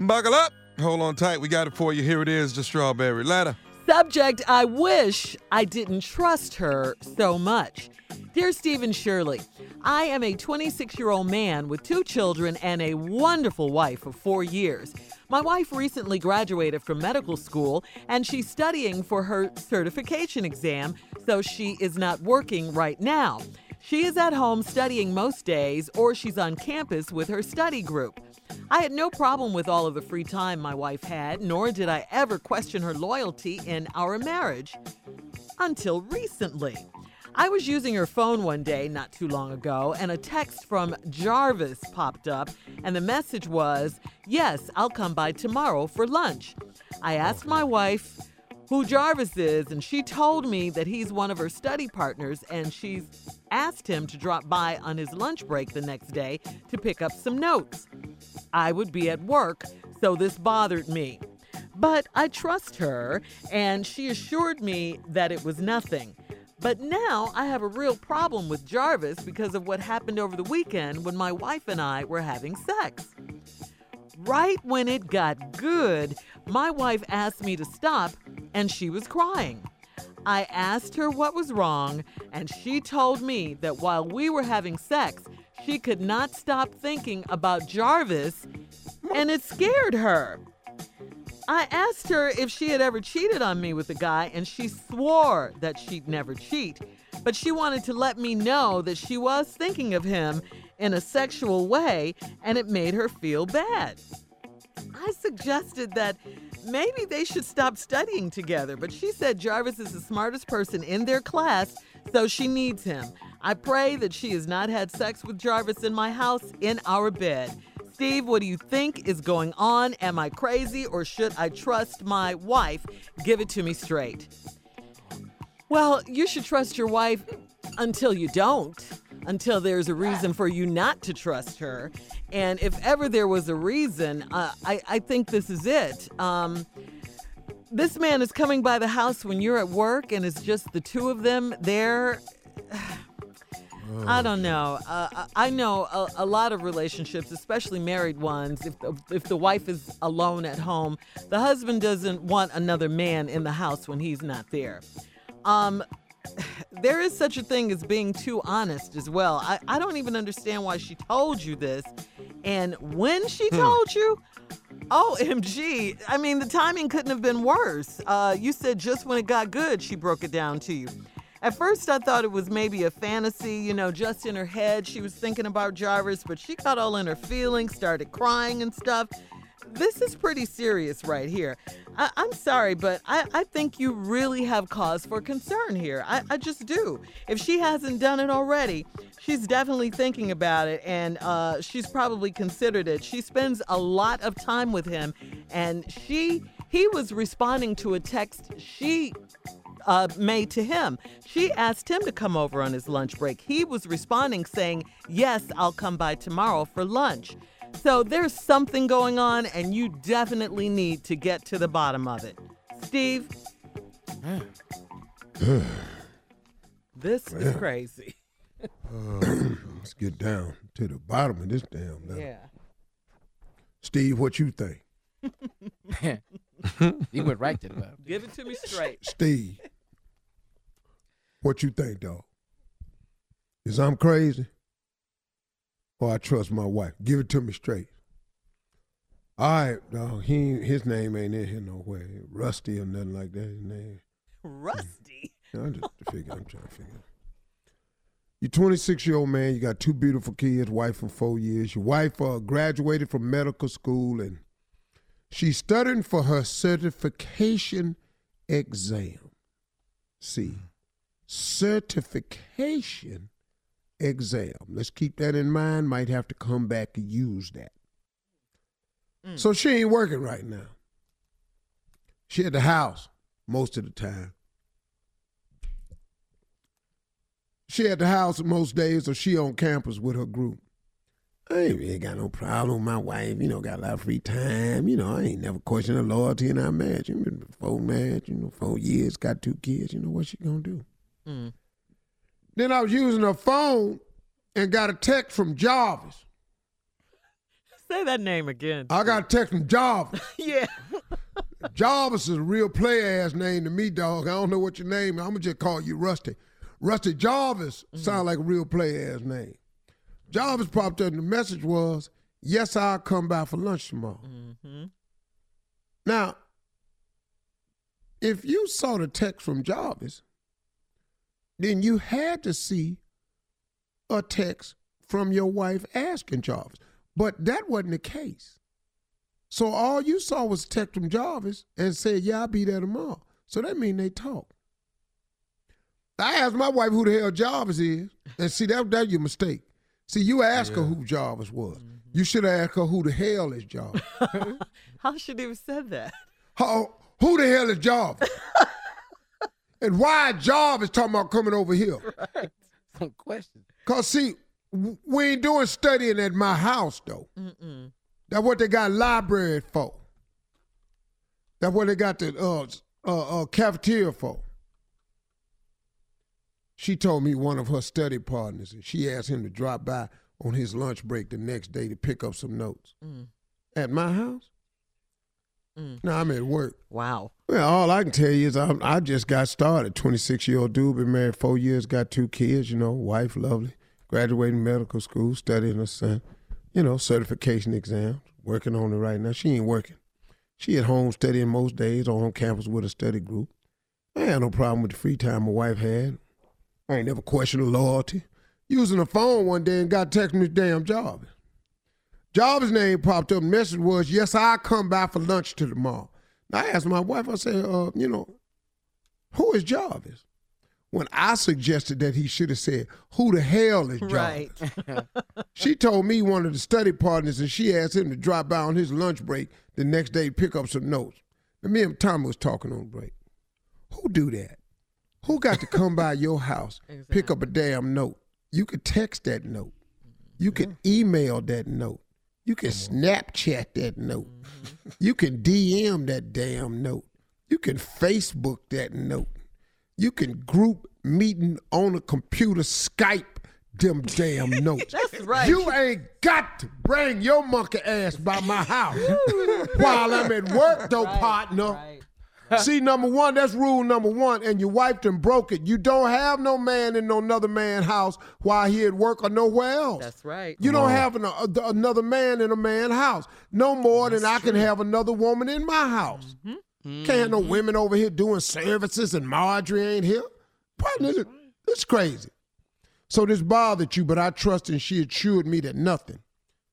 Buckle up. Hold on tight. We got it for you. Here it is, the strawberry letter. Subject I wish I didn't trust her so much. Dear Steve and Shirley, I am a 26 year old man with two children and a wonderful wife of four years. My wife recently graduated from medical school and she's studying for her certification exam, so she is not working right now. She is at home studying most days or she's on campus with her study group. I had no problem with all of the free time my wife had, nor did I ever question her loyalty in our marriage. Until recently. I was using her phone one day not too long ago, and a text from Jarvis popped up, and the message was, Yes, I'll come by tomorrow for lunch. I asked my wife who Jarvis is, and she told me that he's one of her study partners, and she's asked him to drop by on his lunch break the next day to pick up some notes. I would be at work, so this bothered me. But I trust her, and she assured me that it was nothing. But now I have a real problem with Jarvis because of what happened over the weekend when my wife and I were having sex. Right when it got good, my wife asked me to stop and she was crying. I asked her what was wrong, and she told me that while we were having sex, she could not stop thinking about Jarvis, and it scared her. I asked her if she had ever cheated on me with a guy, and she swore that she'd never cheat. But she wanted to let me know that she was thinking of him in a sexual way, and it made her feel bad. I suggested that maybe they should stop studying together, but she said Jarvis is the smartest person in their class, so she needs him. I pray that she has not had sex with Jarvis in my house in our bed. Steve, what do you think is going on? Am I crazy or should I trust my wife? Give it to me straight. Well, you should trust your wife until you don't, until there's a reason for you not to trust her. And if ever there was a reason, uh, I, I think this is it. Um, this man is coming by the house when you're at work and it's just the two of them there. I don't know. Uh, I know a, a, lot of relationships, especially married ones. If the, if the wife is alone at home, the husband doesn't want another man in the house when he's not there. Um, there is such a thing as being too honest as well. I, I don't even understand why she told you this, and when she hmm. told you. OMG. I mean, the timing couldn't have been worse. Uh, you said just when it got good, she broke it down to you. At first, I thought it was maybe a fantasy, you know, just in her head. She was thinking about Jarvis, but she got all in her feelings, started crying and stuff. This is pretty serious right here. I- am sorry, but I-, I think you really have cause for concern here. I-, I just do. If she hasn't done it already, she's definitely thinking about it and uh, she's probably considered it. She spends a lot of time with him, and she he was responding to a text she uh, made to him. She asked him to come over on his lunch break. He was responding saying, Yes, I'll come by tomorrow for lunch. So there's something going on, and you definitely need to get to the bottom of it. Steve? this is crazy. uh, let's get down to the bottom of this damn thing. Yeah. Steve, what you think? he went right to the bottom. Give it to me straight. Steve, what you think, dog? Is I'm crazy? Or I trust my wife? Give it to me straight. All right, dog. He his name ain't in here nowhere. Rusty or nothing like that. His name. Rusty. I'm just figure. I'm trying to figure. You're 26 year old man. You got two beautiful kids, wife for four years. Your wife uh, graduated from medical school and she's studying for her certification exam. See, certification exam. Let's keep that in mind. Might have to come back and use that. Mm. So she ain't working right now. She at the house most of the time. She at the house most days, or she on campus with her group. I ain't really got no problem with my wife. You know, got a lot of free time. You know, I ain't never questioned her loyalty in our marriage. You know, four marriage, you know, four years, got two kids. You know, what she gonna do? Mm. Then I was using her phone and got a text from Jarvis. Say that name again. I got a text from Jarvis. yeah. Jarvis is a real player ass name to me, dog. I don't know what your name is. I'm going to just call you Rusty. Rusty Jarvis mm-hmm. sound like a real player ass name. Jarvis popped up and the message was, Yes, I'll come by for lunch tomorrow. Mm-hmm. Now, if you saw the text from Jarvis, then you had to see a text from your wife asking Jarvis. But that wasn't the case. So all you saw was a text from Jarvis and said, Yeah, I'll be there tomorrow. So that means they talk. I asked my wife who the hell Jarvis is, and see that that's your mistake. See, you asked yeah. her who Jarvis was. Mm-hmm. You should have asked her who the hell is Jarvis. How should he have said that? How, who the hell is Jarvis? and why Jarvis talking about coming over here? Right. Some questions. Cause see, we ain't doing studying at my house though. Mm-mm. That's what they got library for. That's what they got the uh, uh, uh, cafeteria for. She told me one of her study partners, and she asked him to drop by on his lunch break the next day to pick up some notes. Mm. At my house? Mm. No, I'm at work. Wow. Well, all I can tell you is I, I just got started. 26 year old dude, been married four years, got two kids, you know, wife, lovely graduating medical school, studying her son, you know, certification exams, working on it right now. She ain't working. She at home studying most days or on campus with a study group. I had no problem with the free time my wife had. I ain't never questioned her loyalty. Using the phone one day and got text this damn Jarvis. Jarvis' name popped up. Message was, yes, I'll come by for lunch to tomorrow. Now, I asked my wife, I said, uh, you know, who is Jarvis? when I suggested that he should have said, "Who the hell is Jarvis?" Right. she told me one of the study partners, and she asked him to drop by on his lunch break the next day to pick up some notes. And me and Tommy was talking on break. Who do that? Who got to come by your house, exactly. pick up a damn note? You could text that note. You could email that note. You can Snapchat that note. You can DM that damn note. You can Facebook that note. You can group meeting on a computer, Skype them damn notes. That's right. You ain't got to bring your monkey ass by my house while I'm at work, though, right, partner. Right. See, number one, that's rule number one, and you wiped and broke it. You don't have no man in no another man's house while he at work or nowhere else. That's right. You don't have an, a, another man in a man's house no more that's than I can have another woman in my house. Mm-hmm. Mm-hmm. Can't no women over here doing services and Marjorie ain't here. Partner, right. it's crazy. So this bothered you, but I trust and she assured me that nothing,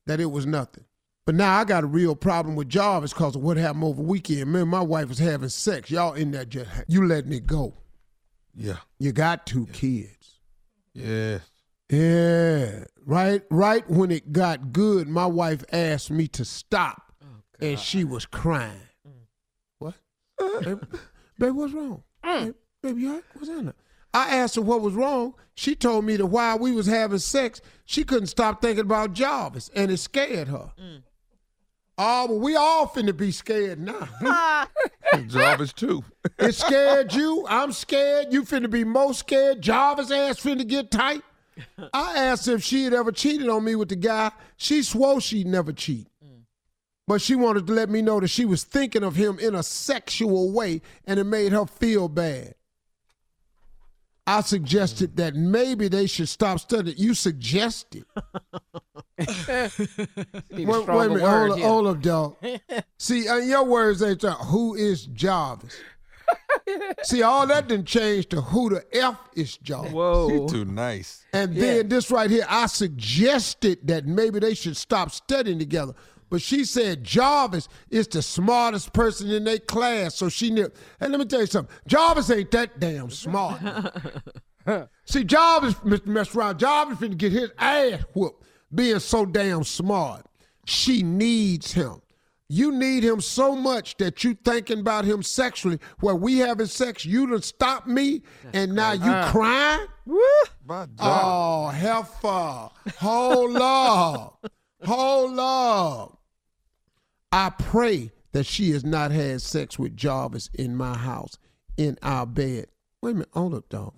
that it was nothing. But now I got a real problem with Jarvis because of what happened over weekend. Man, my wife was having sex. Y'all in that just you letting it go. Yeah. You got two yeah. kids. Yeah. Yeah. Right right when it got good, my wife asked me to stop. Oh, and she was crying baby, baby, what's wrong? Mm. Hey, baby, you What's in it? I asked her what was wrong. She told me that while we was having sex, she couldn't stop thinking about Jarvis, and it scared her. Mm. Oh, but we all finna be scared now. Jarvis too. it scared you. I'm scared. You finna be most scared. Jarvis ass finna get tight. I asked if she had ever cheated on me with the guy. She swore she'd never cheat but she wanted to let me know that she was thinking of him in a sexual way and it made her feel bad. I suggested that maybe they should stop studying. You suggested. wait, wait a minute, hold up, hold up, dog. See, in your words ain't who is Jarvis? See, all that didn't change to who the F is Jarvis. Whoa. you too nice. And yeah. then this right here, I suggested that maybe they should stop studying together. But she said Jarvis is the smartest person in their class, so she knew. And let me tell you something, Jarvis ain't that damn smart. See, Jarvis, Mr. Mess around, Jarvis finna get his ass whooped being so damn smart. She needs him. You need him so much that you thinking about him sexually. Where we having sex, you done stop me, That's and now you uh, crying. Woo! Oh, heifer, hold up, hold up. I pray that she has not had sex with Jarvis in my house, in our bed. Wait a minute, hold up, dog.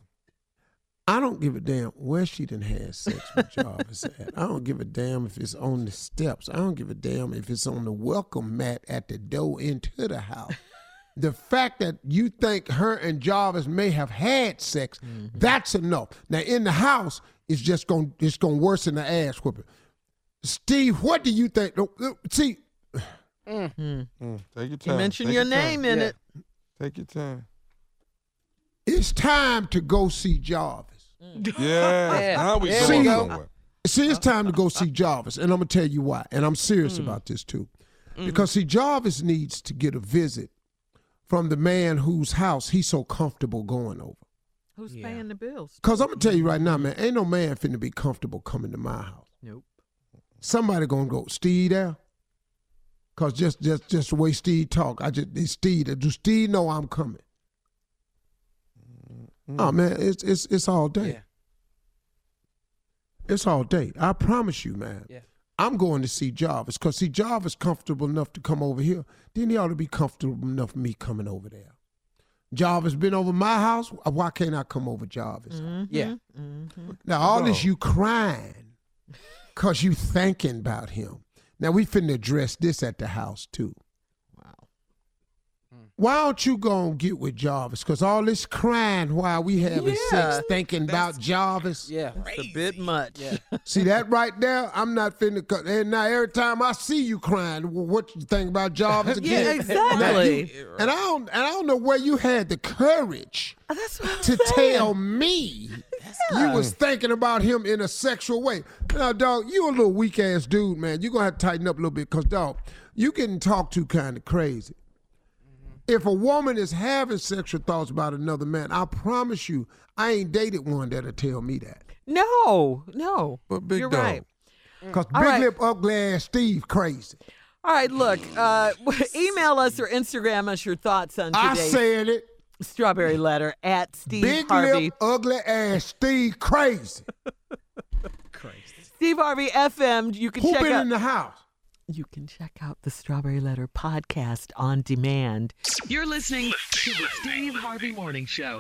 I don't give a damn where she done had sex with Jarvis at. I don't give a damn if it's on the steps. I don't give a damn if it's on the welcome mat at the door into the house. the fact that you think her and Jarvis may have had sex, mm-hmm. that's enough. Now in the house, it's just gonna it's gonna worsen the ass whooping. Steve, what do you think? No, no, uh, See, mm. Hmm. mm, take your You time. mentioned Take your time. name in Yeah. it. Take your time. it's time to go see Jarvis. Mm. Yeah. Now we There going go. somewhere. See, it's time to go see Jarvis, and I'm gonna tell you why. And I'm serious mm. about this too, mm. because see, Jarvis needs to get a visit from the man whose house he's so comfortable going over. Who's Yeah. paying the bills? Cause I'm gonna tell you right now, man, ain't no man finna be comfortable coming to my house. Nope. Somebody gonna go, Steve there. Cause just just just the way Steve talk, I just it's Steve. Do Steve know I'm coming? Oh mm. man, it's it's it's all day. Yeah. It's all day. I promise you, man. Yeah. I'm going to see Jarvis because see Jarvis comfortable enough to come over here. Then he ought to be comfortable enough for me coming over there. Jarvis been over my house. Uh, why can't I come over Jarvis? Mm-hmm. Yeah. Mm-hmm. Now all this you crying because you thinking about him. Now we finna address this at the house too. Wow. Why don't you go and get with Jarvis? Because all this crying while we having Yeah. sex, thinking about Jarvis. Yeah. It's a bit much. Yeah. See that right there? I'm not finna. cut- And now every time I see you crying, wh- what you think about Jarvis again? Yeah, again? exactly. You- and I don't. And I don't know where you had the courage Oh, That's what I'm to saying. tell me you was thinking about him in a sexual way. Now, dog, you a little weak ass dude, man. You gonna have to tighten up a little bit, cause dog, you getting talked to kind of crazy. If a woman is having sexual thoughts about another man, I promise you, I ain't dated one that'll tell me that. No, no. But big You're dog. right. Cause big right. lip, ugly ass Steve, crazy. All right, look, uh, email us or Instagram us your thoughts on I today's said it. strawberry letter at Steve Big Harvey. lip, ugly ass Steve, crazy. crazy. Steve Harvey FM. You can Who check been out. in the house? You can check out the Strawberry Letter podcast on demand. You're listening to the Steve Harvey Morning Show.